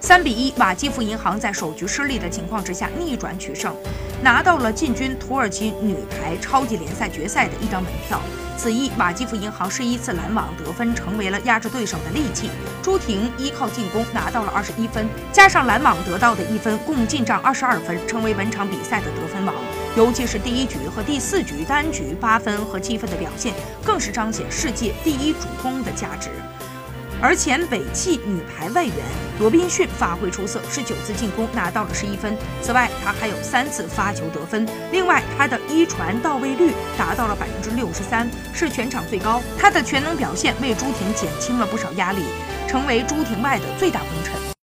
三比一，马基夫银行在首局失利的情况之下逆转取胜，拿到了进军土耳其女排超级联赛决赛的一张门票。此役，马基夫银行是一次拦网得分，成为了压制对手的利器。朱婷依靠进攻拿到了二十一分，加上拦网得到的一分，共进账二十二分，成为本场比赛的得分王。尤其是第一局和第四局单局八分和七分的表现，更是彰显世界第一主攻的价值。而前北汽女排外援罗宾逊发挥出色，十九次进攻拿到了十一分。此外，他还有三次发球得分。另外，他的一传到位率达到了百分之六十三，是全场最高。他的全能表现为朱婷减轻了不少压力，成为朱婷外的最大功臣。